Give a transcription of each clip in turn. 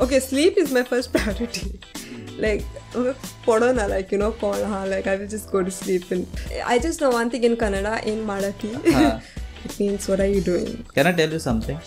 okay, sleep is my first priority. like, podona, like, you know, call, pona, like, I will just go to sleep. And I just know one thing in Kannada, in Marathi, Huh. it means, what are you doing? Can I tell you something?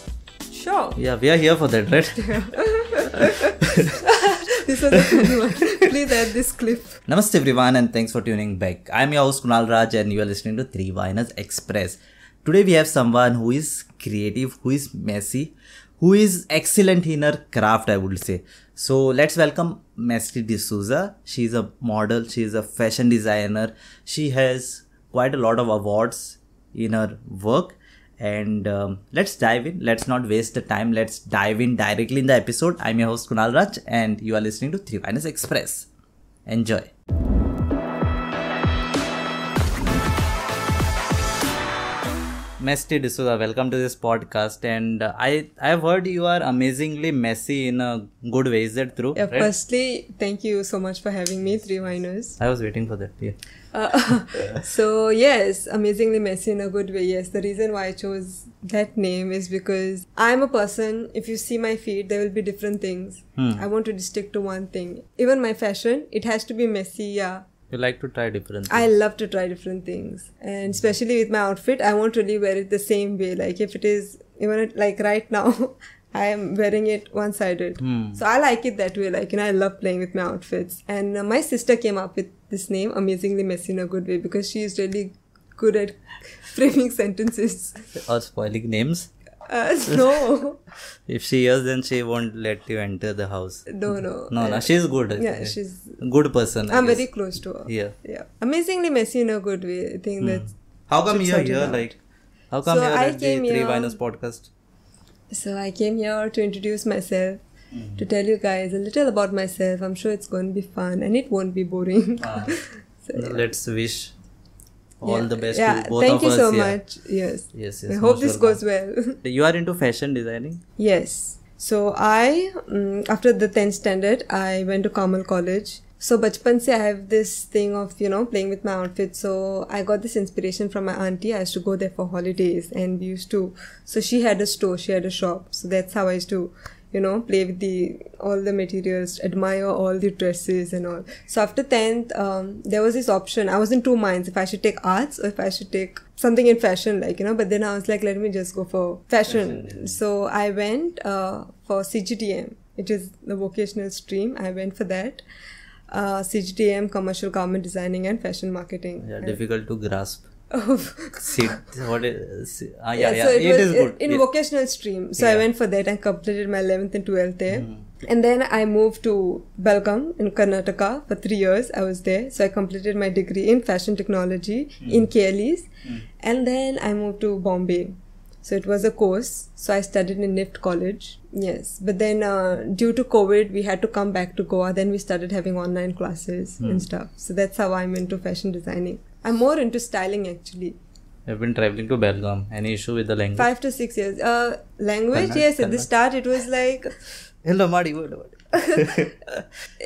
Sure. Yeah, we are here for that, right? this was a funny one. Please add this clip. Namaste everyone and thanks for tuning back. I'm your host Kunal Raj and you are listening to Three Viners Express. Today we have someone who is creative, who is messy, who is excellent in her craft, I would say. So let's welcome Mesty D'Souza. She's a model, she's a fashion designer. She has quite a lot of awards in her work. And um, let's dive in. Let's not waste the time. Let's dive in directly in the episode. I'm your host Kunal Raj and you are listening to Three Viners Express. Enjoy. Mesty D'Souza, welcome to this podcast. And uh, I I've heard you are amazingly messy in a good way. Is that true? Yeah, Right? firstly, thank you so much for having me, Three Winers. I was waiting for that. Yeah. Uh, so yes, amazingly messy in a good way. Yes, the reason why I chose that name is because I'm a person. If you see my feed, there will be different things. Hmm. I want to stick to one thing. Even my fashion, it has to be messy. Yeah, You like to try different I love to try different things, and especially with my outfit, I won't really wear it the same way. Like if it is even like right now, I am wearing it one-sided. Hmm. So I like it that way. Like you know, I love playing with my outfits. And uh, my sister came up with this name, amazingly messy in a good way, because she is really good at framing sentences. Or spoiling names. Uh, no, If she hears, then she won't let you enter the house. no, no. No, no, she's good. Yeah, she's. good person. I I'm guess. very close to her. Yeah. Yeah, amazingly messy in a good way. I think that's How come should you're here? out. Like, how come So you're I at the Three here- Viners podcast? So I came here to introduce myself, Mm-hmm. to tell you guys a little about myself. I'm sure it's going to be fun and it won't be boring. Ah. So, yeah. Let's wish all Yeah. the best yeah, to both thank of you us. so yeah. much. Yes. Yes, yes. I hope this goes well. You are into fashion designing? yes. So I, mm, after the 10th standard, I went to Kamal College. So bachpan se I have this thing of, you know, playing with my outfit. So I got this inspiration from my auntie. I used to go there for holidays and we used to, so she had a store, she had a shop. So that's how I used to, you know, play with the, all the materials, admire all the dresses and all. So after 10th, um, there was this option. I was in two minds if I should take arts or if I should take something in fashion, like, you know, but then I was like, let me just go for fashion. So I went uh, for CGTM. It is the vocational stream. I went for that. Uh, CGTM, commercial garment designing and fashion marketing. Yeah, difficult to grasp. Oh, what is, ah, yeah, yeah, so it, it, was is good. in Yeah. vocational stream. So I went for that and completed my 11th and 12th there. Hmm. And then I moved to Belgaum in Karnataka for three years. I was there. So I completed my degree in fashion technology Hmm. in KLEs. And then I moved to Bombay. So it was a course. So I studied in NIFT college. Yes. But then uh, due to COVID, we had to come back to Goa. Then we started having online classes Hmm. and stuff. So that's how I'm into fashion designing. I'm more into styling actually. I've been traveling to Belgaum. Any issue with the language? Five to six years. Uh, language, Kannada, yes. At the start, it was like Hello, Madi. Good.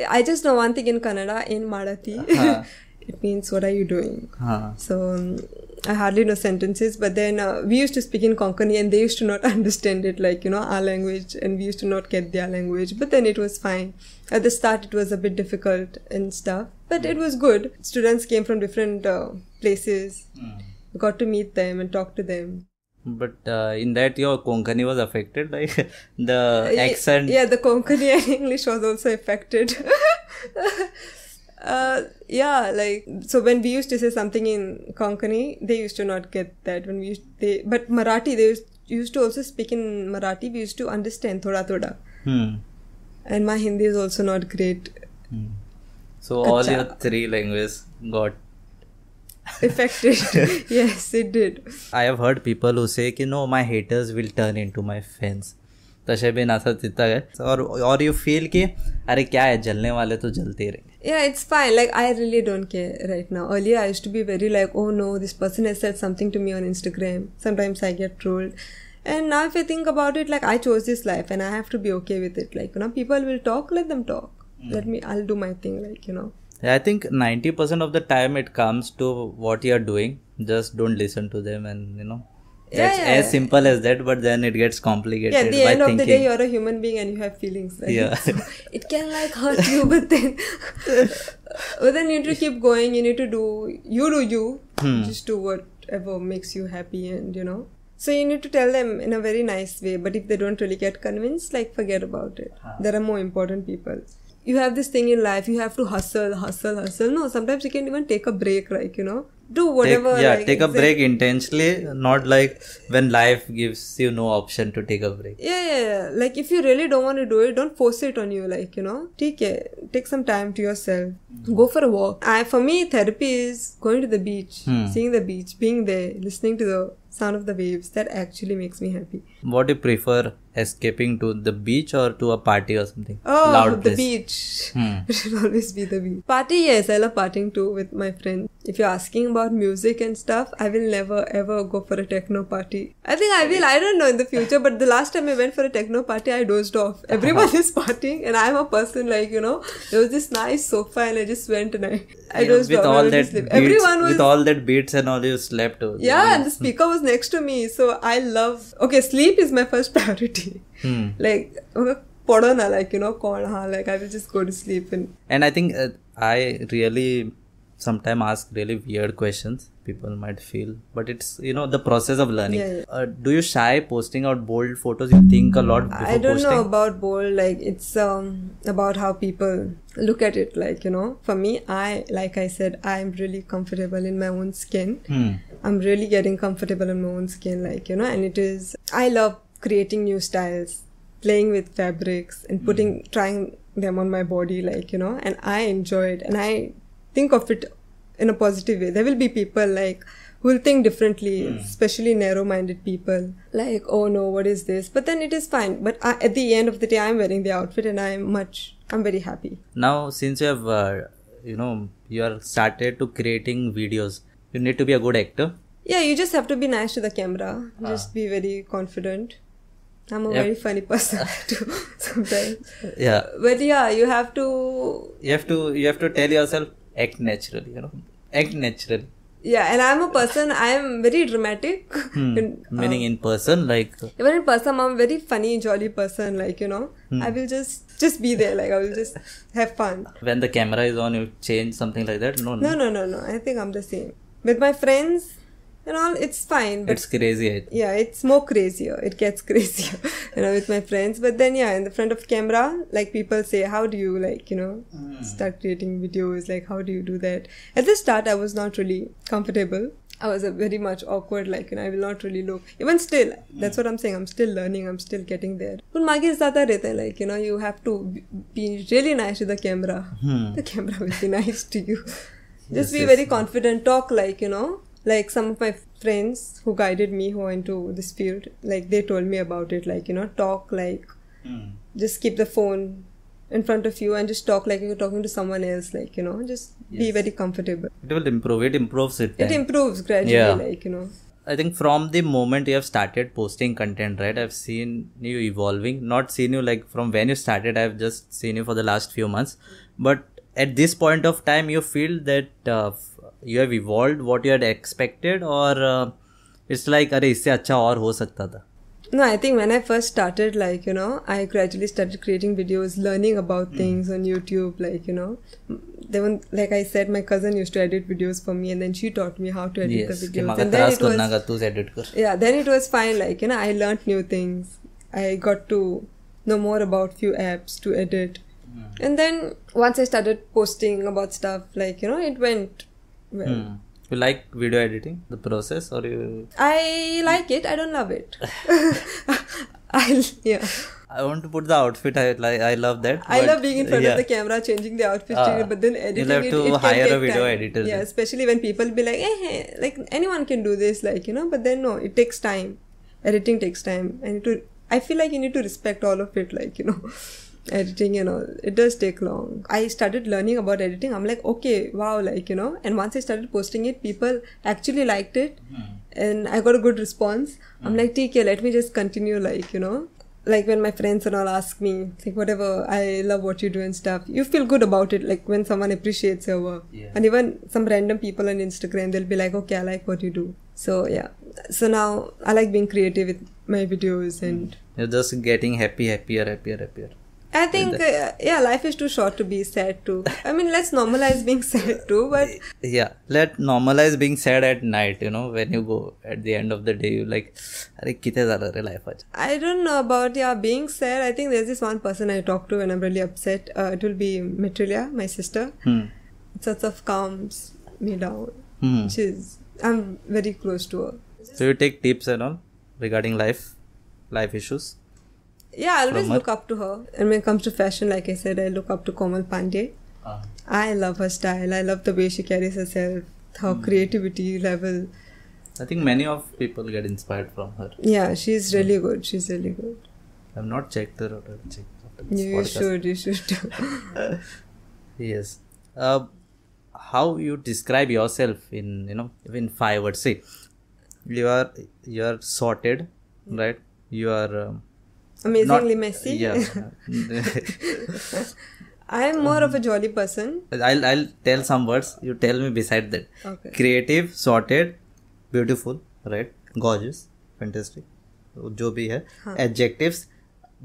I just know one thing in Kannada. In Marathi, it means "What are you doing?" Huh. So um, I hardly know sentences. But then uh, we used to speak in Konkani, and they used to not understand it, like you know our language, and we used to not get their language. But then it was fine. At the start, it was a bit difficult and stuff, but it was good. Students came from different uh, places. We got to meet them and talk to them. But uh, in that, your Konkani was affected, like the Yeah, accent. Yeah, the Konkani English was also affected. uh, yeah, like so when we used to say something in Konkani, they used to not get that. When we used, they but Marathi they used, used to also speak in Marathi. We used to understand thoda thoda, Hmm. and my Hindi is also not great. Hmm. So all Kacha. your three languages got. Affected, yes, it did. I have heard people who say कि no my haters will turn into my fans. तसे भी नसा तिता है और और you feel कि अरे क्या है जलने वाले तो जलते ही रहेंगे Yeah, it's fine. Like I really don't care right now. Earlier, I used to be very like, oh no, this person has said something to me on Instagram. Sometimes I get trolled. And now, if I think about it, like I chose this life and I have to be okay with it. Like, you know, people will talk, let them talk. Let me, I'll do my thing, like, you know. I think 90% of the time it comes to what you're doing. Just don't listen to them and, you know, Yeah, it's yeah, as yeah. simple as that but then it gets complicated yeah, at the by end of thinking the day, you're a human being and you have feelings. Right? Yeah. it can like hurt you, but then, but then you need to keep going. You need to do you do you. Hmm. Just do whatever makes you happy, and you know. So you need to tell them in a very nice way. But if they don't really get convinced, like forget about it. There are more important people. You have this thing in life. You have to hustle, hustle, hustle. No, sometimes you can even take a break. Like you know, do take, whatever. yeah like, take a break intentionally not like when life gives you no option to take a break Yeah, yeah, yeah. Like if you really don't want to do it, don't force it on you. Like you know, take it. Take some time to yourself. Go for a walk. I, for me, therapy is going to the beach, Hmm. seeing the beach, being there, listening to the sound of the waves. That actually makes me happy. what do you prefer escaping to the beach or to a party or something Oh, loud the place beach. Hmm. It should always be the beach. Party, yes, I love partying too with my friends. If you're asking about music and stuff, I will never ever go for a techno party. I think I will, I don't know in the future, but the last time I went for a techno party, I dozed off. Everyone is partying, and I'm a person like, you know, there was this nice sofa, and I just went and I, I Yeah, dozed with off. All that beats, Everyone was with all that beats and all you slept yeah, and the speaker was next to me. So I love. Okay, sleep is my first priority actually. Hmm. Like, na, like you know, kaun ha? Like I will just go to sleep and. And I think uh, I really sometimes ask really weird questions people might feel but it's you know the process of learning yeah, yeah. Uh, do you shy posting out bold photos you think a lot i don't posting? know about bold like it's um about how people look at it like you know for me i like i said i'm really comfortable in my own skin Hmm. i'm really getting comfortable in my own skin like you know and it is i love creating new styles, playing with fabrics and putting, mm. trying them on my body, like, you know, and I enjoy it and I think of it in a positive way. There will be people like, who will think differently, mm. especially narrow-minded people. Like, oh no, what is this? But then it is fine. But I, at the end of the day, I'm wearing the outfit and I'm much, I'm very happy. now since you have uh, you know you are started to creating videos you need to be a good actor Yeah, you just have to be nice to the camera. Ah. Just be very confident. I'm a Yep. very funny person too sometimes. yeah But yeah, you have to. you have to you have to tell yourself act naturally you know act naturally Yeah, and I'm a person. I'm very dramatic. Hmm. And, uh, meaning in person like even in person, I'm a very funny, jolly person. Like you know, Hmm. I will just just be there. Like I will just have fun. when the camera is on you change something like that no no, No, no, no, no. I think I'm the same. With my friends and all, it's fine. But it's crazy I think. yeah it's more crazier it gets crazier you know with my friends but then yeah in the front of camera like people say how do you like you know start creating videos like how do you do that at the start i was not really comfortable i was a very much awkward like you know i will not really look even still that's what i'm saying i'm still learning i'm still getting there but मागे ज़्यादा रहता है like you know you have to be- be really nice to the camera Hmm. the camera will be nice to you just Yes, be yes. very confident talk like you know like some of my friends who guided me who went to this field like they told me about it like you know talk like just keep the phone in front of you and just talk like you're talking to someone else like you know just be very comfortable it will improve it improves it it improves gradually Yeah. like you know I think from the moment you have started posting content, right? I've seen you evolving. Not seen you like from when you started. I've just seen you for the last few months. But at this point of time, you feel that uh, f- you have evolved what you had expected, or uh, it's like अरे इससे अच्छा और हो सकता था. no i think when i first started like you know i gradually started creating videos learning about things on youtube like you know then like i said my cousin used to edit videos for me and then she taught me how to edit Yes. the कि videos मागा and then त्रास it करू was नका तूच edit कर. yeah then it was fine like you know i learned new things i got to know more about few apps to edit and then once i started posting about stuff like you know it went well Hmm. You like video editing, the process, or you? i like it i don't love it i yeah I want to put the outfit. I like. I love that. I love being in front yeah. of the camera, changing the outfit, Ah. but then editing have it. to it can hire a video time. editor Yeah, especially when people be like, eh, eh, like anyone can do this, like you know. But then no, it takes time. Editing takes time, and to I feel like you need to respect all of it, like you know. Editing and all it does take long. I started learning about editing. I'm like okay wow like you know. And once i started posting it people actually liked it. Hmm. And i got a good response. I'm hmm. like okay let me just continue like you know. Like when my friends and all ask me like whatever i love what you do and stuff you feel good about it like when someone appreciates your work. Yeah. and even some random people on instagram they'll be like okay i like what you do. So yeah. So now I like being creative with my videos hmm. and You're just getting happy, happier, happier, happier. I think uh, yeah, life is too short to be sad too. I mean, let's normalize being sad too, but Yeah, let normalize being sad at night. You know, when you go at the end of the day, you like, अरे किथे झालं रे life आज? I don't know about yeah being sad. I think there's this one person I talk to when I'm really upset. Uh, it will be Mitrilia, my sister. Hmm. It sort of calms me down. Hmm. She's I'm very close to her. So you take tips and all regarding life, life issues. Yeah, I always look up to her. And when it comes to fashion, like I said, I look up to Komal Pandey. I love her style. I love the way she carries herself, her Hmm. creativity level. I think many of people get inspired from her. Yeah, she's really good. She's really good. I've not checked her out. I'll check You, you podcast. should, you should. Yes. Uh, how you describe yourself in you know in five words? See, you are you are sorted, right? You are um, Amazingly not- messy. Yeah. I'm more of a jolly person. I'll I'll tell some words. You tell me beside that. Okay. Creative, sorted, beautiful, right? Gorgeous, fantastic. जो भी है adjectives.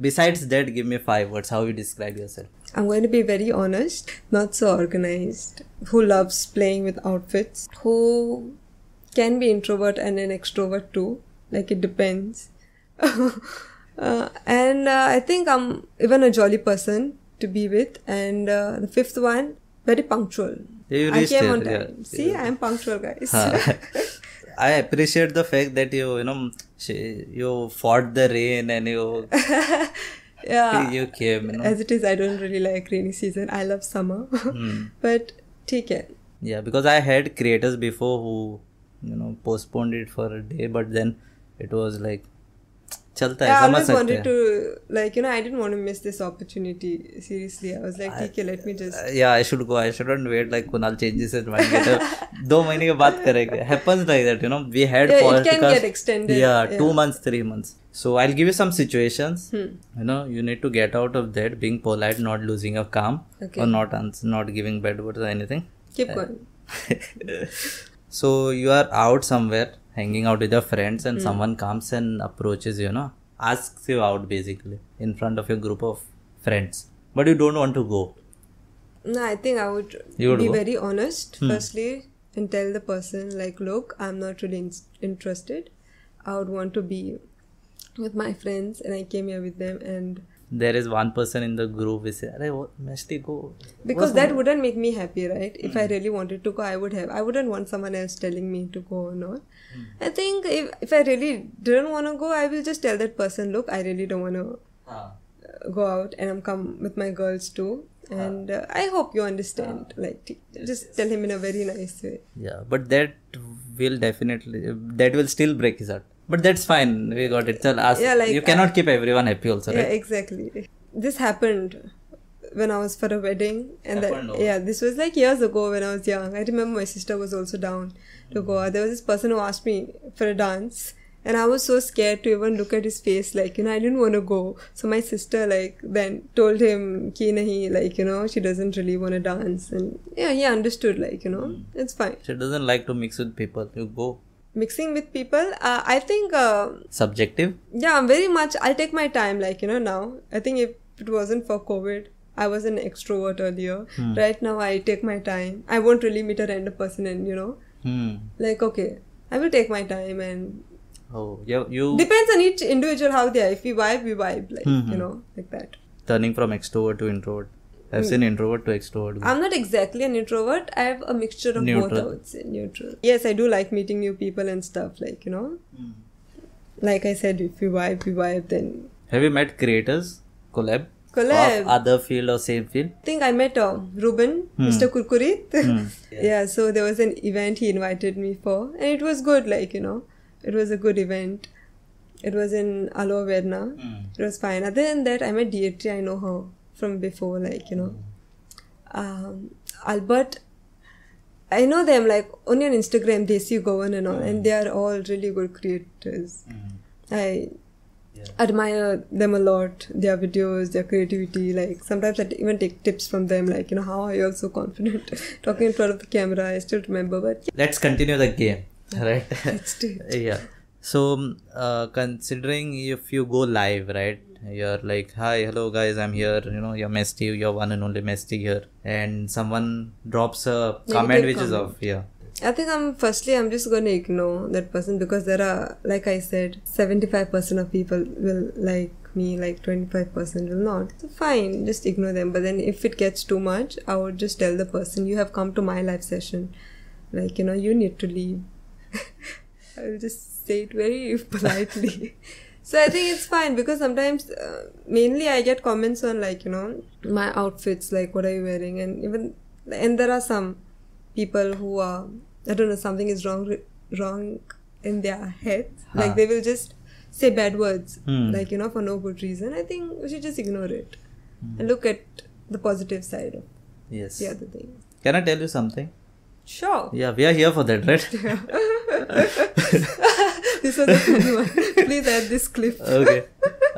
Besides that, give me five words. How you describe yourself? I'm going to be very honest, not so organized, who loves playing with outfits, who can be introvert and an extrovert too, like it depends. uh, and uh, I think I'm even a jolly person to be with. And uh, the fifth one, very punctual. You I came on time. yeah. See, I'm punctual, guys. I appreciate the fact that you you know you fought the rain and you yeah. you came you know As it is, I don't really like rainy season. I love summer. Hmm. but take care. yeah because I had creators before who you know postponed it for a day but then it was like चलता है Yeah, I समझ always सकते wanted हैं to like you know I didn't want to miss this opportunity. Seriously, I was like, okay, let me just. yeah I should go I shouldn't wait like Kunal changes his mind get a- दो महीने के बाद करेंगे happens like that you know we had Yeah, it can podcast- get extended, yeah, yeah. two months three months so I'll give you some situations Hmm. you know you need to get out of that being polite not losing your calm Okay. or not ans- not giving bad words or anything Keep going. so you are out somewhere hanging out with your friends Hmm. and someone comes and approaches you, know asks you out basically in front of your group of friends but you don't want to go No, I think I would, would be go? Hmm. very honest firstly and tell the person like, look, I'm not really in- interested. I would want to be with my friends, and I came here with them, and there is one person in the group who say Arey, what, go because that wouldn't make me happy, right? If Hmm. I really wanted to go, I would have. I wouldn't want someone else telling me to go or not. Hmm. I think if if I really didn't want to go, I will just tell that person, look, I really don't want to Ah. go out and I'm come with my girls too. And uh, I hope you understand. Like, t- just tell him in a very nice way. yeah but that will definitely that will still break his heart but that's fine we got it Chal, ask, Yeah, like, you cannot keep everyone happy also right? Yeah, exactly. This happened when I was for a wedding, and that, yeah, this was like years ago when I was young. I remember my sister was also down to go. There was this person who asked me for a dance, and I was so scared to even look at his face. Like you know, I didn't want to go. So my sister like then told him, "Ki nahi," like you know, she doesn't really want to dance, and yeah, he understood. Like you know, Hmm. it's fine. she doesn't like to mix with people you go Mixing with people, uh, I think. Uh, subjective yeah i'm very much i'll take my time like you know now i think if it wasn't for covid i was an extrovert earlier. Right now i take my time. I won't really meet a random person and you know. Hmm. Like okay i will take my time and oh yeah, you depends on each individual how they are. If we vibe we vibe like Mhm. you know like that. Turning from extrovert to introvert. I've seen introvert to extrovert. I'm not exactly an introvert. I have a mixture of both Neutral. i would say neutral. Yes i do like meeting new people and stuff like you know. Like i said if we vibe we vibe then have you met creators? Collab collab of other field or same field I think I met uh, Ruben, hmm. Mr. Kurkurit. Hmm. yeah. so there was an event he invited me for, and it was good. Like you know, it was a good event. It was in Aloe Verna. Hmm. It was fine. Other than that, I met Dietry. I know her from before. Like you know, um, Albert. I know them like only on Instagram, Desi Govan and all, and they are all really good creators. I admire them a lot their videos their creativity like sometimes i t- even take tips from them like you know how are you all so confident? Talking in front of the camera i still remember but let's continue the game right? Let's do it. yeah. So um, uh, considering if you go live right you're like hi hello guys i'm here you know you're Mesty you're one and only Mesty here and someone drops a comment which is comment. of yeah I think I'm firstly I'm just to ignore that person because there are like I said 75% of people will like me like 25% will not. So fine, just ignore them. But then if it gets too much, I would just tell the person you have come to my live session. Like you know you need to leave. I will just say it very politely. so I think it's fine because sometimes uh, mainly I get comments on like you know my outfits like what are you wearing and even and there are some people who are I don't know something is wrong wrong in their head. Huh. like they will just say bad words Hmm. like you know for no good reason. I think we should just ignore it and look at the positive side of yes. the other thing. Can i tell you something? Sure. Yeah we are here for that right? This was a funny one. Please add this clip. Okay.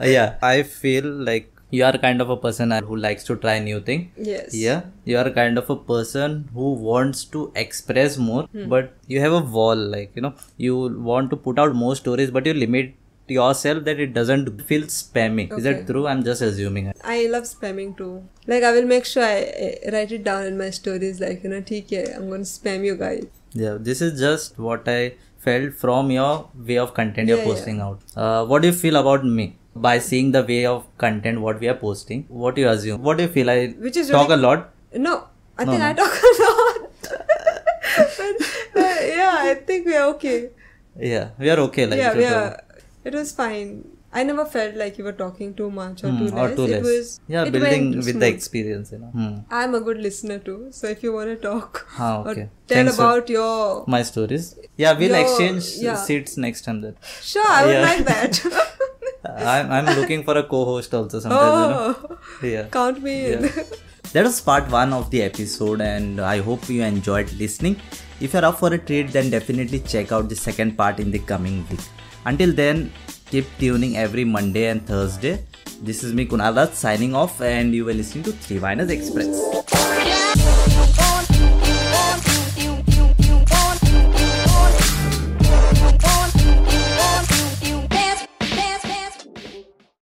Uh, yeah i feel like you are kind of a person who likes to try new thing. Yes. Yeah. You are kind of a person who wants to express more hmm. but you have a wall like you know you want to put out more stories but you limit yourself that it doesn't feel spammy okay. is that true? I'm just assuming i love spamming too. Like i will make sure i write it down in my stories like you know theek i'm going to spam you guys. Yeah. This is just what i felt from your way of content you're posting yeah. out. Uh, what do you feel about me? By seeing the way of content what we are posting what do you assume what do you feel i Which is talk really- a lot No, I No, think no. I talk a lot. but, uh, yeah, I think we're okay. yeah we are okay like yeah, yeah. It was fine. I never felt like you were talking too much or Hmm, too or less. too it was yeah building with the experience you know Hmm. I'm a good listener too. So if you want to talk Ah, or tell Thanks about your my stories. Yeah, we'll Your- exchange yeah. seats next time. Then sure, I would Yeah. like that. I'm I'm looking for a co-host also sometimes. You know? oh, Yeah. count me in. Yeah. That was part one of the episode, and I hope you enjoyed listening. If you're up for a treat, then definitely check out the second part in the coming week. Until then, keep tuning every Monday and Thursday. This is me Kunal Dutt, signing off, and you were listening to Three Viners Express.